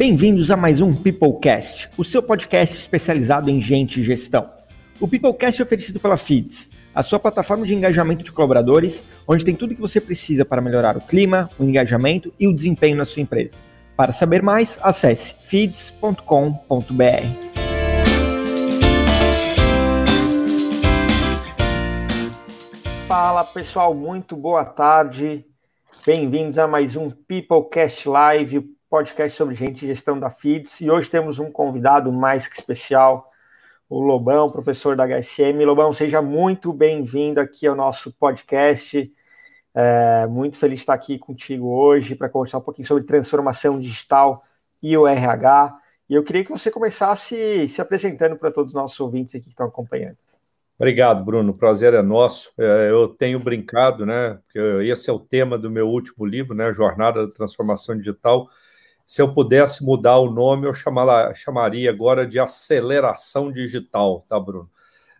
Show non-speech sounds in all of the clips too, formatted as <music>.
Bem-vindos a mais um Peoplecast, o seu podcast especializado em gente e gestão. O Peoplecast é oferecido pela Feeds, a sua plataforma de engajamento de colaboradores, onde tem tudo o que você precisa para melhorar o clima, o engajamento e o desempenho na sua empresa. Para saber mais, acesse feeds.com.br. Fala pessoal, muito boa tarde. Bem-vindos a mais um Peoplecast Live, podcast sobre gente e gestão da FIDS. E hoje temos um convidado mais que especial, o Lobão, professor da HSM. Lobão, seja muito bem-vindo aqui ao nosso podcast. É, muito feliz de estar aqui contigo hoje para conversar um pouquinho sobre transformação digital e o RH. E eu queria que você começasse se apresentando para todos os nossos ouvintes aqui que estão acompanhando. Obrigado, Bruno. O prazer é nosso. É, eu tenho brincado, né? Esse é o tema do meu último livro, né? Jornada da Transformação Digital se eu pudesse mudar o nome, eu chamar, chamaria agora de aceleração digital, tá, Bruno?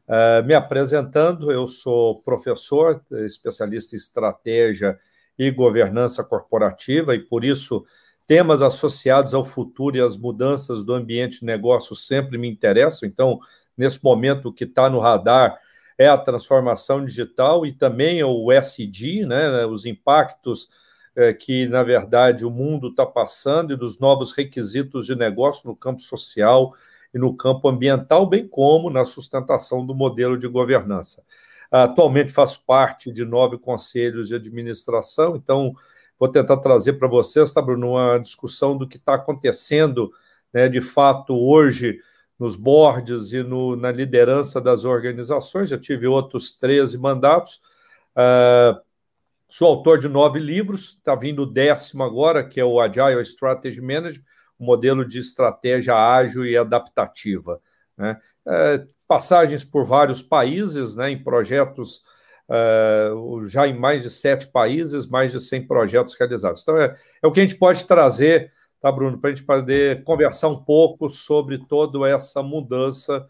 Uh, me apresentando, eu sou professor, especialista em estratégia e governança corporativa, e por isso temas associados ao futuro e às mudanças do ambiente de negócio sempre me interessam. Então, nesse momento, o que está no radar é a transformação digital e também o SD, né, os impactos que, na verdade, o mundo está passando e dos novos requisitos de negócio no campo social e no campo ambiental, bem como na sustentação do modelo de governança. Atualmente faço parte de nove conselhos de administração, então vou tentar trazer para vocês, tá, Bruno, uma discussão do que está acontecendo, né, de fato, hoje nos boards e no, na liderança das organizações. Já tive outros 13 mandatos. Uh, Sou autor de nove livros, está vindo o décimo agora, que é o Agile Strategy Management, um modelo de estratégia ágil e adaptativa. Né? É, passagens por vários países, né, em projetos é, já em mais de sete países, mais de 100 projetos realizados. Então, é, é o que a gente pode trazer, tá, Bruno, para a gente poder conversar um pouco sobre toda essa mudança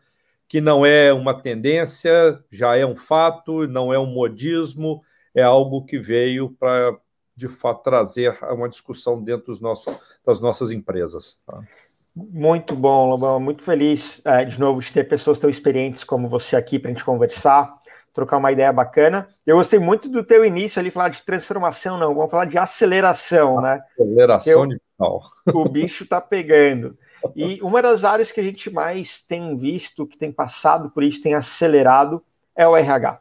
que não é uma tendência, já é um fato, não é um modismo, é algo que veio para, de fato, trazer uma discussão dentro dos nossos, das nossas empresas. Tá? Muito bom, Lobão. Muito feliz, é, de novo, de ter pessoas tão experientes como você aqui para a gente conversar, trocar uma ideia bacana. Eu gostei muito do teu início ali, falar de transformação, não, vamos falar de aceleração, né? Aceleração digital. <laughs> O bicho está pegando. E uma das áreas que a gente mais tem visto, que tem passado por isso, tem acelerado, é o RH.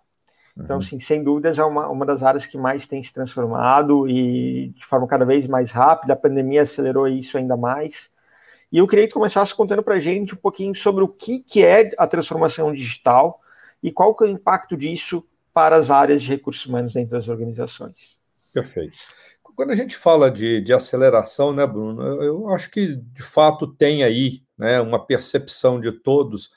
Então, uhum. assim, sem dúvidas, é uma, uma das áreas que mais tem se transformado e de forma cada vez mais rápida. A pandemia acelerou isso ainda mais. E eu queria que começasse contando para a gente um pouquinho sobre o que, que é a transformação digital e qual que é o impacto disso para as áreas de recursos humanos dentro das organizações. Perfeito. Quando a gente fala de, de aceleração, né, Bruno, eu acho que de fato tem aí né, uma percepção de todos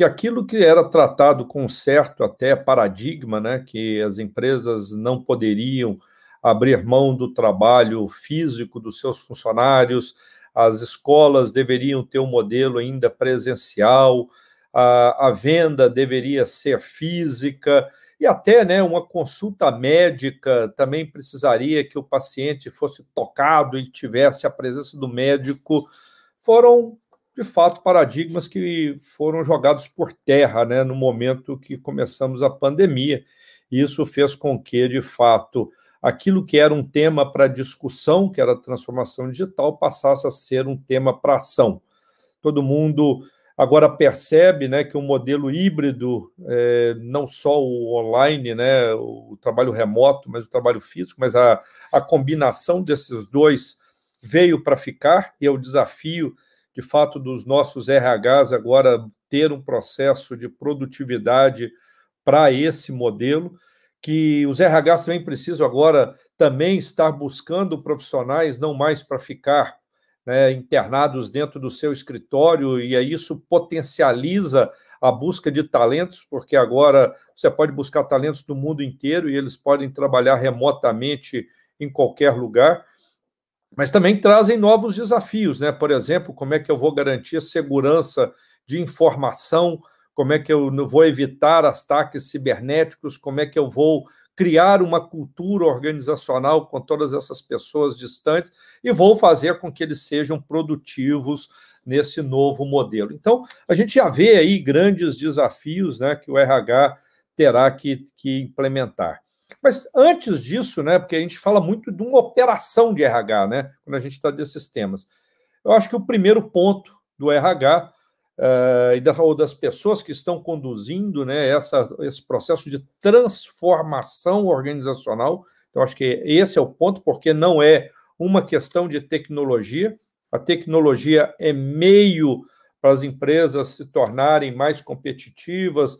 que aquilo que era tratado com certo até paradigma, né, que as empresas não poderiam abrir mão do trabalho físico dos seus funcionários, as escolas deveriam ter um modelo ainda presencial, a, a venda deveria ser física e até né, uma consulta médica também precisaria que o paciente fosse tocado e tivesse a presença do médico. Foram de fato, paradigmas que foram jogados por terra né, no momento que começamos a pandemia. Isso fez com que, de fato, aquilo que era um tema para discussão, que era a transformação digital, passasse a ser um tema para ação. Todo mundo agora percebe né, que o um modelo híbrido, é, não só o online, né, o trabalho remoto, mas o trabalho físico, mas a, a combinação desses dois veio para ficar, e é o desafio de fato, dos nossos RHs agora ter um processo de produtividade para esse modelo, que os RHs também precisam agora também estar buscando profissionais, não mais para ficar né, internados dentro do seu escritório, e isso potencializa a busca de talentos, porque agora você pode buscar talentos do mundo inteiro e eles podem trabalhar remotamente em qualquer lugar mas também trazem novos desafios, né? Por exemplo, como é que eu vou garantir a segurança de informação, como é que eu vou evitar ataques cibernéticos, como é que eu vou criar uma cultura organizacional com todas essas pessoas distantes e vou fazer com que eles sejam produtivos nesse novo modelo. Então, a gente já vê aí grandes desafios né, que o RH terá que, que implementar. Mas antes disso, né, porque a gente fala muito de uma operação de RH, né, quando a gente está desses temas, eu acho que o primeiro ponto do RH uh, e da, ou das pessoas que estão conduzindo né, essa, esse processo de transformação organizacional, então acho que esse é o ponto, porque não é uma questão de tecnologia, a tecnologia é meio para as empresas se tornarem mais competitivas,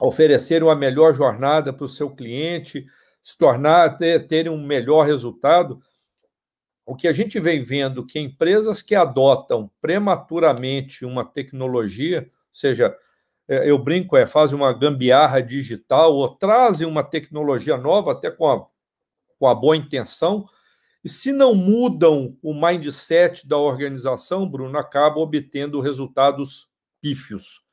oferecerem uma melhor jornada para o seu cliente, se tornar, ter, terem um melhor resultado. O que a gente vem vendo que empresas que adotam prematuramente uma tecnologia, ou seja, é, eu brinco, é, fazem uma gambiarra digital ou trazem uma tecnologia nova, até com a, com a boa intenção, e se não mudam o mindset da organização, Bruno, acabam obtendo resultados pífios.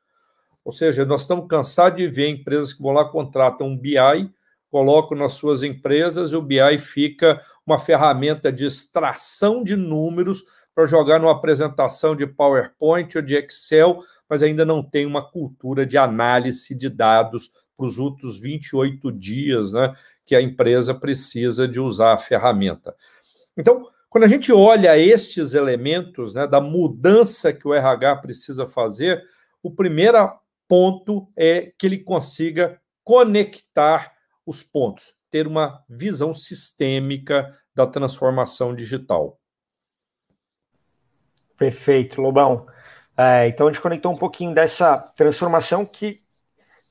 Ou seja, nós estamos cansados de ver empresas que vão lá, contratam um BI, colocam nas suas empresas e o BI fica uma ferramenta de extração de números para jogar numa apresentação de PowerPoint ou de Excel, mas ainda não tem uma cultura de análise de dados para os outros 28 dias né, que a empresa precisa de usar a ferramenta. Então, quando a gente olha estes elementos né, da mudança que o RH precisa fazer, o primeiro ponto é que ele consiga conectar os pontos, ter uma visão sistêmica da transformação digital. Perfeito, Lobão. É, então, a gente conectou um pouquinho dessa transformação que,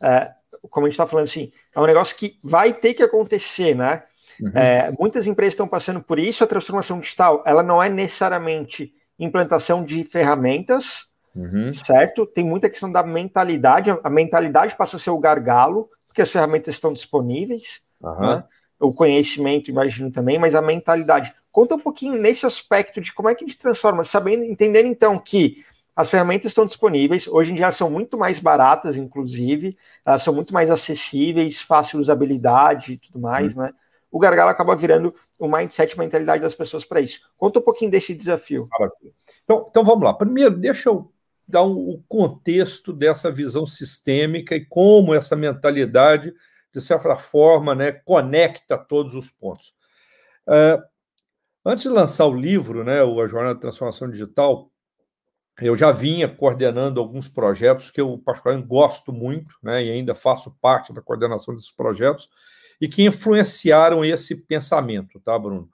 é, como a gente está falando assim, é um negócio que vai ter que acontecer, né? Uhum. É, muitas empresas estão passando por isso. A transformação digital, ela não é necessariamente implantação de ferramentas, uhum. certo? Tem muita questão da mentalidade. A mentalidade passa a ser o gargalo, porque as ferramentas estão disponíveis. Uhum. Né? O conhecimento, imagino também, mas a mentalidade. Conta um pouquinho nesse aspecto de como é que a gente transforma, sabendo, entendendo então que as ferramentas estão disponíveis, hoje em dia são muito mais baratas, inclusive, elas são muito mais acessíveis, fácil usabilidade e tudo mais, uhum. né? o gargalo acaba virando o mindset, a mentalidade das pessoas para isso. Conta um pouquinho desse desafio. Então, então vamos lá. Primeiro, deixa eu dar o contexto dessa visão sistêmica e como essa mentalidade, de certa forma, né, conecta todos os pontos. Uh, antes de lançar o livro, né, A Jornada de Transformação Digital, eu já vinha coordenando alguns projetos que eu, particularmente, gosto muito, né, e ainda faço parte da coordenação desses projetos, e que influenciaram esse pensamento, tá, Bruno?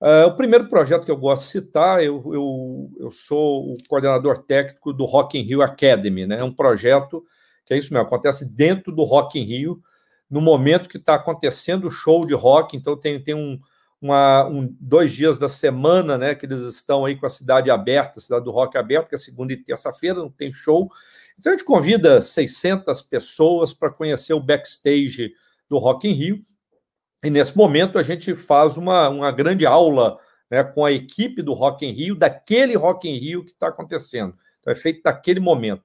Uh, o primeiro projeto que eu gosto de citar, eu, eu, eu sou o coordenador técnico do Rock in Rio Academy, né? É um projeto que é isso mesmo, acontece dentro do Rock in Rio, no momento que está acontecendo o show de rock, então tem, tem um, uma, um, dois dias da semana, né, que eles estão aí com a cidade aberta, a cidade do rock aberta, que é segunda e terça-feira, não tem show. Então a gente convida 600 pessoas para conhecer o backstage do Rock in Rio. E nesse momento a gente faz uma, uma grande aula né, com a equipe do Rock in Rio, daquele Rock in Rio que está acontecendo. Então é feito naquele momento.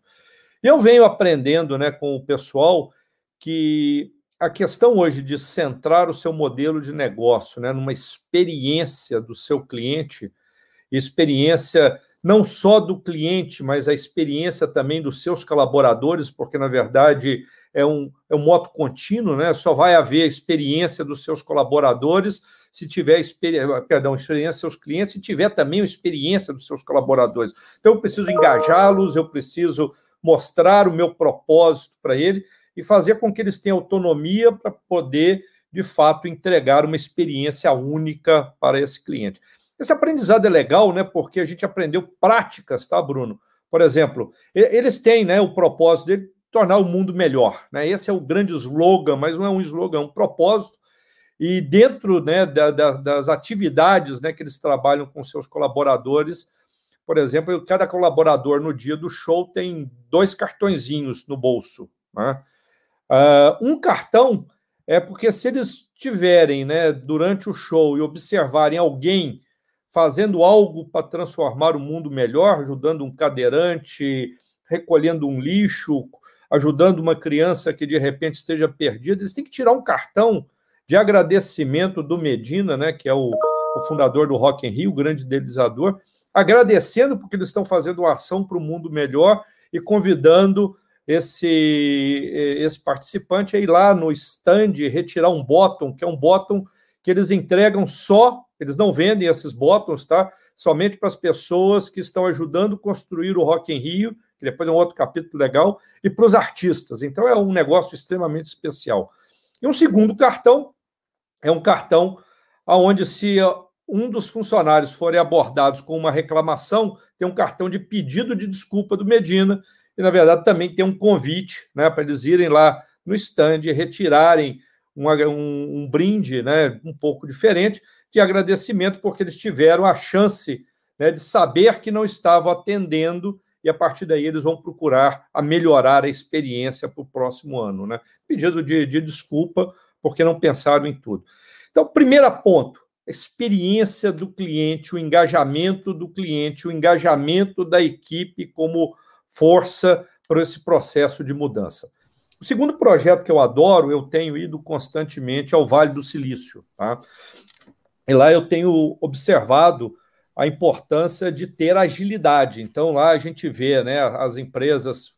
Eu venho aprendendo né, com o pessoal que a questão hoje de centrar o seu modelo de negócio né, numa experiência do seu cliente, experiência não só do cliente, mas a experiência também dos seus colaboradores, porque, na verdade, é um, é um moto contínuo, né? Só vai haver experiência dos seus colaboradores se tiver experiência, perdão, experiência dos seus clientes, se tiver também a experiência dos seus colaboradores. Então, eu preciso engajá-los, eu preciso mostrar o meu propósito para ele e fazer com que eles tenham autonomia para poder, de fato, entregar uma experiência única para esse cliente. Esse aprendizado é legal, né? Porque a gente aprendeu práticas, tá, Bruno? Por exemplo, eles têm, né, o propósito dele tornar o mundo melhor. Né? Esse é o grande slogan, mas não é um slogan, é um propósito. E dentro né, da, da, das atividades né, que eles trabalham com seus colaboradores, por exemplo, cada colaborador no dia do show tem dois cartõezinhos no bolso. Né? Uh, um cartão é porque se eles tiverem né, durante o show e observarem alguém fazendo algo para transformar o mundo melhor, ajudando um cadeirante, recolhendo um lixo, ajudando uma criança que de repente esteja perdida, eles têm que tirar um cartão de agradecimento do Medina, né, que é o, o fundador do Rock in Rio, o grande idealizador, agradecendo porque eles estão fazendo uma ação para o mundo melhor e convidando esse, esse participante a ir lá no stand retirar um bottom, que é um bottom que eles entregam só, eles não vendem esses bottoms, tá? Somente para as pessoas que estão ajudando construir o Rock in Rio, depois é um outro capítulo legal, e para os artistas. Então é um negócio extremamente especial. E um segundo cartão é um cartão onde se um dos funcionários forem abordados com uma reclamação, tem um cartão de pedido de desculpa do Medina, e na verdade também tem um convite né, para eles irem lá no stand e retirarem um, um, um, brinde né, um pouco diferente de agradecimento, porque eles tiveram a chance né, de saber que não estavam atendendo e a partir daí eles vão procurar a melhorar a experiência para o próximo ano. Né? Pedido de, de desculpa porque não pensaram em tudo. Então, primeiro ponto, a experiência do cliente, o engajamento do cliente, o engajamento da equipe como força para esse processo de mudança. O segundo projeto que eu adoro, eu tenho ido constantemente ao Vale do Silício. Tá? E lá eu tenho observado a importância de ter agilidade. Então, lá a gente vê né, as empresas,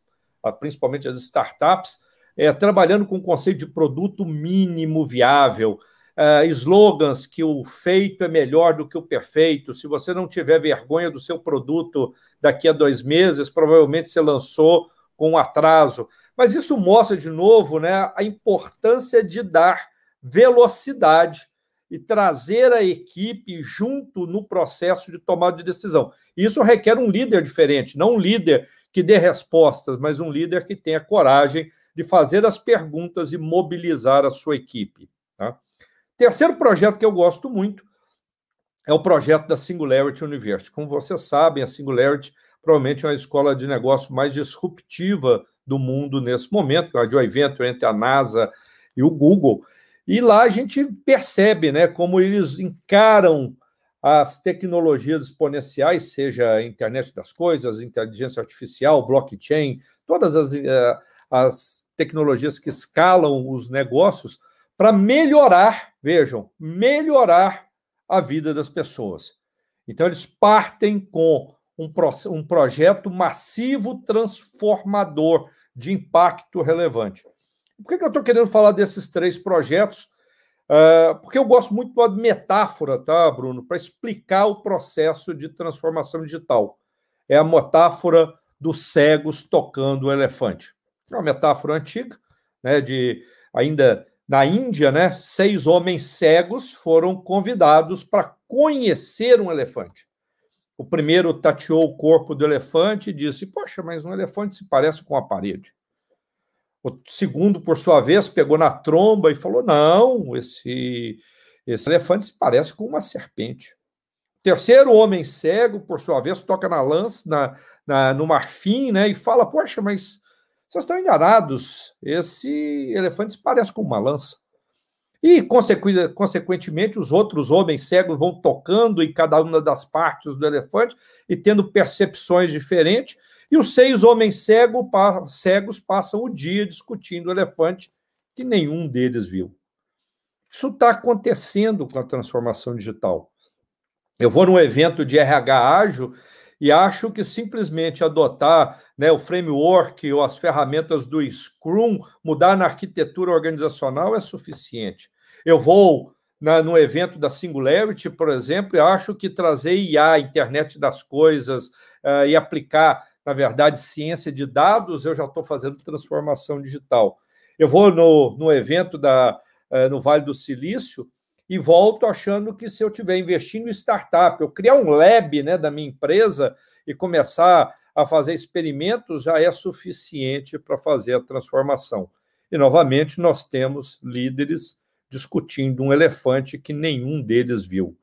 principalmente as startups, é, trabalhando com o conceito de produto mínimo viável, uh, slogans que o feito é melhor do que o perfeito. Se você não tiver vergonha do seu produto daqui a dois meses, provavelmente você lançou com atraso. Mas isso mostra de novo né, a importância de dar velocidade e trazer a equipe junto no processo de tomada de decisão. Isso requer um líder diferente, não um líder que dê respostas, mas um líder que tenha coragem de fazer as perguntas e mobilizar a sua equipe. Tá? Terceiro projeto que eu gosto muito é o projeto da Singularity University. Como vocês sabem, a Singularity provavelmente é uma escola de negócio mais disruptiva do mundo nesse momento, é um evento entre a NASA e o Google. E lá a gente percebe né, como eles encaram as tecnologias exponenciais, seja a internet das coisas, inteligência artificial, blockchain, todas as, eh, as tecnologias que escalam os negócios para melhorar, vejam, melhorar a vida das pessoas. Então, eles partem com um, pro, um projeto massivo transformador de impacto relevante. Por que, que eu estou querendo falar desses três projetos? Uh, porque eu gosto muito da metáfora, tá, Bruno, para explicar o processo de transformação digital. É a metáfora dos cegos tocando o elefante. É uma metáfora antiga, né, de ainda na Índia, né, seis homens cegos foram convidados para conhecer um elefante. O primeiro tateou o corpo do elefante e disse: Poxa, mas um elefante se parece com a parede. O segundo, por sua vez, pegou na tromba e falou: Não, esse, esse elefante se parece com uma serpente. O terceiro homem cego, por sua vez, toca na lança, na, na, no marfim, né, e fala: Poxa, mas vocês estão enganados. Esse elefante se parece com uma lança. E, consequentemente, os outros homens cegos vão tocando em cada uma das partes do elefante e tendo percepções diferentes. E os seis homens cego, cegos passam o dia discutindo o elefante que nenhum deles viu. Isso está acontecendo com a transformação digital. Eu vou num evento de RH ágil e acho que simplesmente adotar né, o framework ou as ferramentas do Scrum, mudar na arquitetura organizacional é suficiente. Eu vou na, no evento da Singularity, por exemplo, e acho que trazer IA, internet das coisas, uh, e aplicar, na verdade, ciência de dados, eu já estou fazendo transformação digital. Eu vou no, no evento da, uh, no Vale do Silício, e volto achando que se eu estiver investindo em startup, eu criar um lab né, da minha empresa e começar a fazer experimentos, já é suficiente para fazer a transformação. E, novamente, nós temos líderes discutindo um elefante que nenhum deles viu.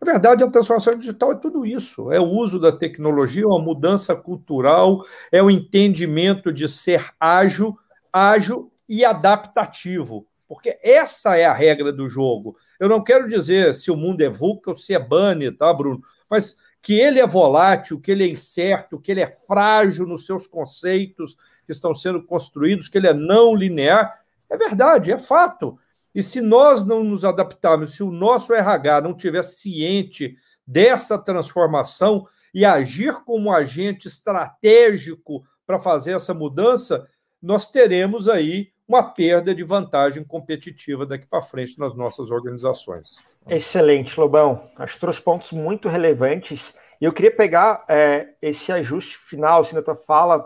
Na verdade, a transformação digital é tudo isso: é o uso da tecnologia, é uma mudança cultural, é o entendimento de ser ágil, ágil e adaptativo porque essa é a regra do jogo. Eu não quero dizer se o mundo é VUCA ou se é BANI, tá, Bruno? Mas que ele é volátil, que ele é incerto, que ele é frágil nos seus conceitos que estão sendo construídos, que ele é não linear, é verdade, é fato. E se nós não nos adaptarmos, se o nosso RH não tiver ciente dessa transformação e agir como agente estratégico para fazer essa mudança, nós teremos aí uma perda de vantagem competitiva daqui para frente nas nossas organizações. Excelente, Lobão. Acho que trouxe pontos muito relevantes. E eu queria pegar é, esse ajuste final, assim, da tua fala,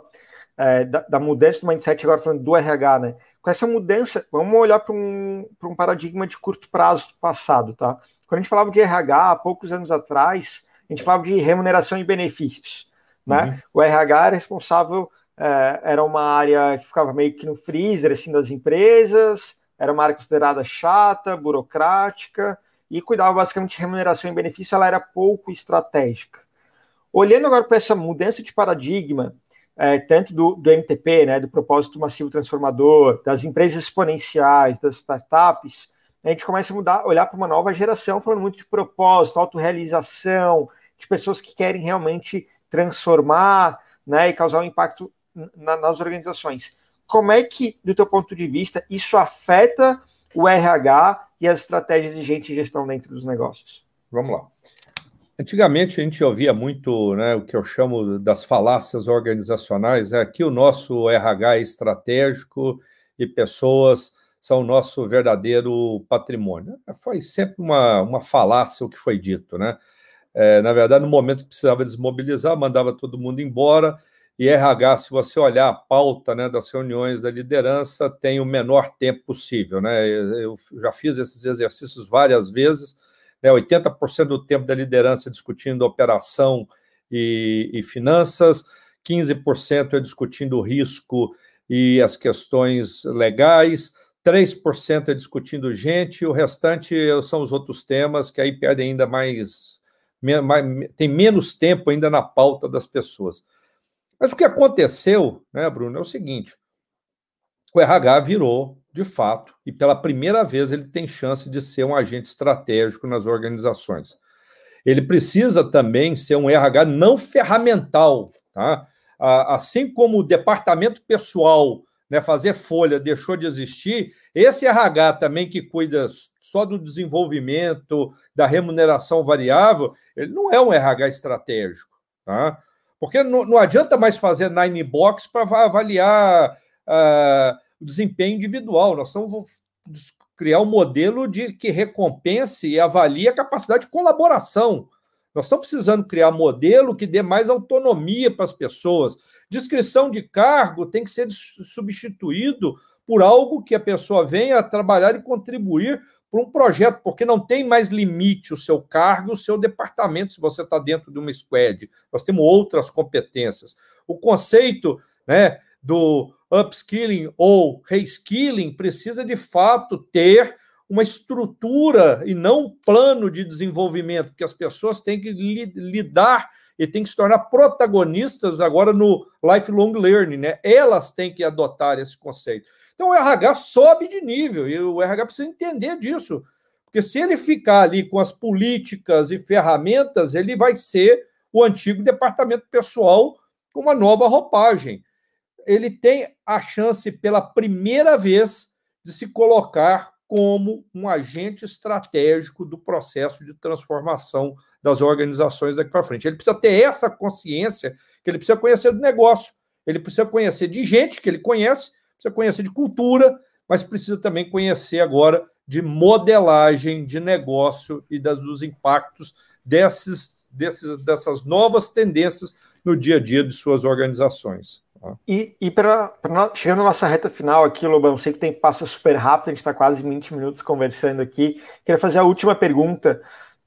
é, da, da, mudança do mindset, agora falando do RH, né? Com essa mudança, vamos olhar para um, um paradigma de curto prazo do passado, tá? Quando a gente falava de RH, há poucos anos atrás, a gente falava de remuneração e benefícios, né? Uhum. O RH era responsável, é, era uma área que ficava meio que no freezer, assim, das empresas, era uma área considerada chata, burocrática, e cuidava basicamente de remuneração e benefício, ela era pouco estratégica. Olhando agora para essa mudança de paradigma, é, tanto do, do MTP, né, do propósito massivo transformador, das empresas exponenciais, das startups, a gente começa a mudar, olhar para uma nova geração, falando muito de propósito, autorrealização, de pessoas que querem realmente transformar né, e causar um impacto na, nas organizações. Como é que, do teu ponto de vista, isso afeta o RH e as estratégias de gente e gestão dentro dos negócios? Vamos lá. Antigamente a gente ouvia muito né, o que eu chamo das falácias organizacionais. É que o nosso RH é estratégico e pessoas são o nosso verdadeiro patrimônio. Foi sempre uma, uma falácia o que foi dito. Né? É, na verdade, no momento que precisava desmobilizar, mandava todo mundo embora. E RH, se você olhar a pauta né, das reuniões da liderança, tem o menor tempo possível. Né? Eu já fiz esses exercícios várias vezes né, 80% do tempo da liderança discutindo operação e, e finanças, 15% é discutindo risco e as questões legais, 3% é discutindo gente, o restante são os outros temas que aí perdem ainda mais, mais, tem menos tempo ainda na pauta das pessoas. Mas o que aconteceu, né, Bruno, é o seguinte: o RH virou de fato, e pela primeira vez ele tem chance de ser um agente estratégico nas organizações. Ele precisa também ser um RH não ferramental, tá? Assim como o departamento pessoal, né, fazer folha deixou de existir, esse RH também que cuida só do desenvolvimento, da remuneração variável, ele não é um RH estratégico, tá? Porque não, não adianta mais fazer nine box para avaliar uh, o desempenho individual. Nós estamos criar um modelo de que recompense e avalie a capacidade de colaboração. Nós estamos precisando criar um modelo que dê mais autonomia para as pessoas. Descrição de cargo tem que ser substituído por algo que a pessoa venha trabalhar e contribuir para um projeto, porque não tem mais limite o seu cargo, o seu departamento, se você está dentro de uma squad. Nós temos outras competências. O conceito né, do upskilling ou reskilling precisa de fato ter uma estrutura e não um plano de desenvolvimento, porque as pessoas têm que lidar e têm que se tornar protagonistas agora no lifelong learning, né? Elas têm que adotar esse conceito. Então o RH sobe de nível e o RH precisa entender disso, porque se ele ficar ali com as políticas e ferramentas, ele vai ser o antigo departamento pessoal com uma nova roupagem ele tem a chance pela primeira vez de se colocar como um agente estratégico do processo de transformação das organizações daqui para frente. Ele precisa ter essa consciência que ele precisa conhecer do negócio, ele precisa conhecer de gente que ele conhece, precisa conhecer de cultura, mas precisa também conhecer agora de modelagem de negócio e das, dos impactos desses, desses, dessas novas tendências no dia a dia de suas organizações. E, e pra, pra, chegando na nossa reta final aqui, Lobão, sei que tem passa super rápido, a gente está quase 20 minutos conversando aqui. Queria fazer a última pergunta.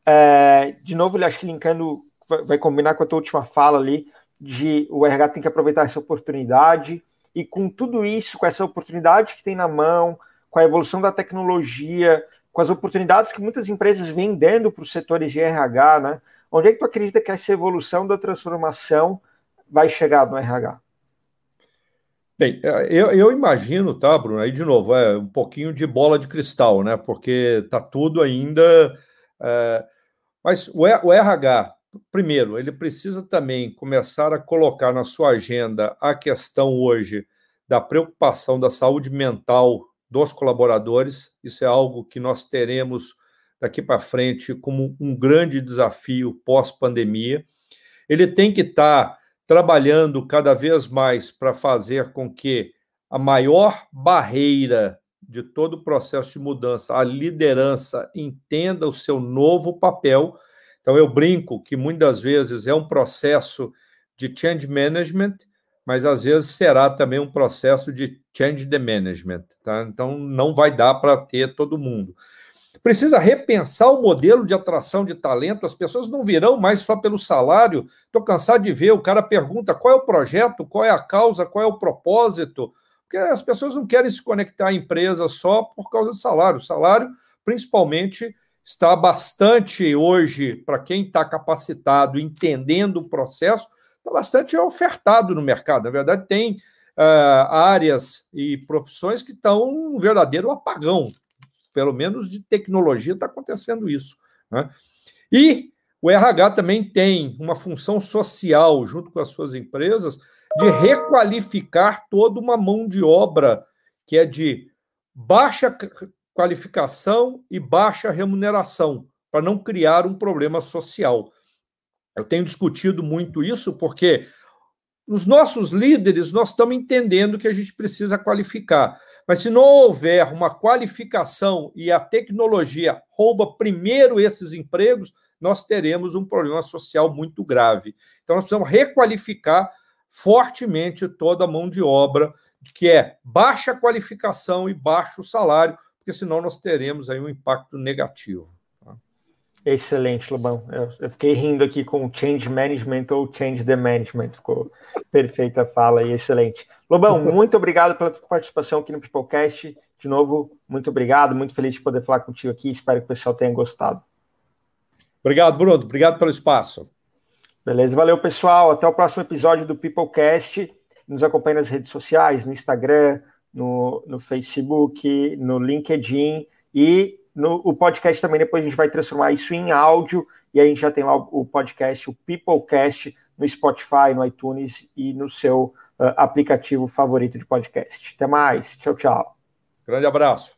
É, de novo, acho que linkando, vai combinar com a tua última fala ali, de o RH tem que aproveitar essa oportunidade, e com tudo isso, com essa oportunidade que tem na mão, com a evolução da tecnologia, com as oportunidades que muitas empresas vêm dando para os setores de RH, né? Onde é que tu acredita que essa evolução da transformação vai chegar no RH? Bem, é, eu, eu, imagino, tá, Bruno? Aí de novo, é um pouquinho de bola de cristal, né? Porque tá tudo ainda. É, mas o, o RH, primeiro, ele precisa também começar a colocar na sua agenda a questão hoje da preocupação da saúde mental dos colaboradores. Isso é algo que nós teremos daqui para frente como um grande desafio pós-pandemia. Ele tem que estar tá trabalhando cada vez mais para fazer com que a maior barreira de todo o processo de mudança, a liderança entenda o seu novo papel. Então, eu brinco que muitas vezes é um processo de change management, mas às vezes será também um processo de change the management. Tá? Então, não vai dar para ter todo mundo. Precisa repensar o modelo de atração de talento. As pessoas não virão mais só pelo salário. Estou cansado de ver. O cara pergunta qual é o projeto, qual é a causa, qual é o propósito. Porque as pessoas não querem se conectar à empresa só por causa do salário. O salário, principalmente, está bastante hoje, para quem está capacitado, entendendo o processo, está bastante ofertado no mercado. Na verdade, tem uh, áreas e profissões que estão um verdadeiro apagão pelo menos de tecnologia, está acontecendo isso. Né? E o RH também tem uma função social, junto com as suas empresas, de requalificar toda uma mão de obra que é de baixa qualificação e baixa remuneração, para não criar um problema social. Eu tenho discutido muito isso porque os nossos líderes nós estamos entendendo que a gente precisa qualificar. Mas se não houver uma qualificação e a tecnologia rouba primeiro esses empregos, nós teremos um problema social muito grave. Então, nós precisamos requalificar fortemente toda a mão de obra, que é baixa qualificação e baixo salário, porque senão nós teremos aí um impacto negativo. Excelente, Lobão. Eu, eu, fiquei rindo aqui com change management ou change the management. Ficou perfeita a fala e excelente. Lobão, muito obrigado pela tua participação aqui no Peoplecast. De novo, muito obrigado. Muito feliz de poder falar contigo aqui. Espero que o pessoal tenha gostado. Obrigado, Bruno. Obrigado pelo espaço. Beleza, valeu, pessoal. Até o próximo episódio do Peoplecast. Nos acompanhe nas redes sociais, no Instagram, no, no Facebook, no LinkedIn e no, o podcast também, depois a gente vai transformar isso em áudio, e a gente já tem lá o, o podcast, o Peoplecast, no Spotify, no iTunes e no seu aplicativo favorito de podcast. Até mais. Tchau, tchau. Grande abraço.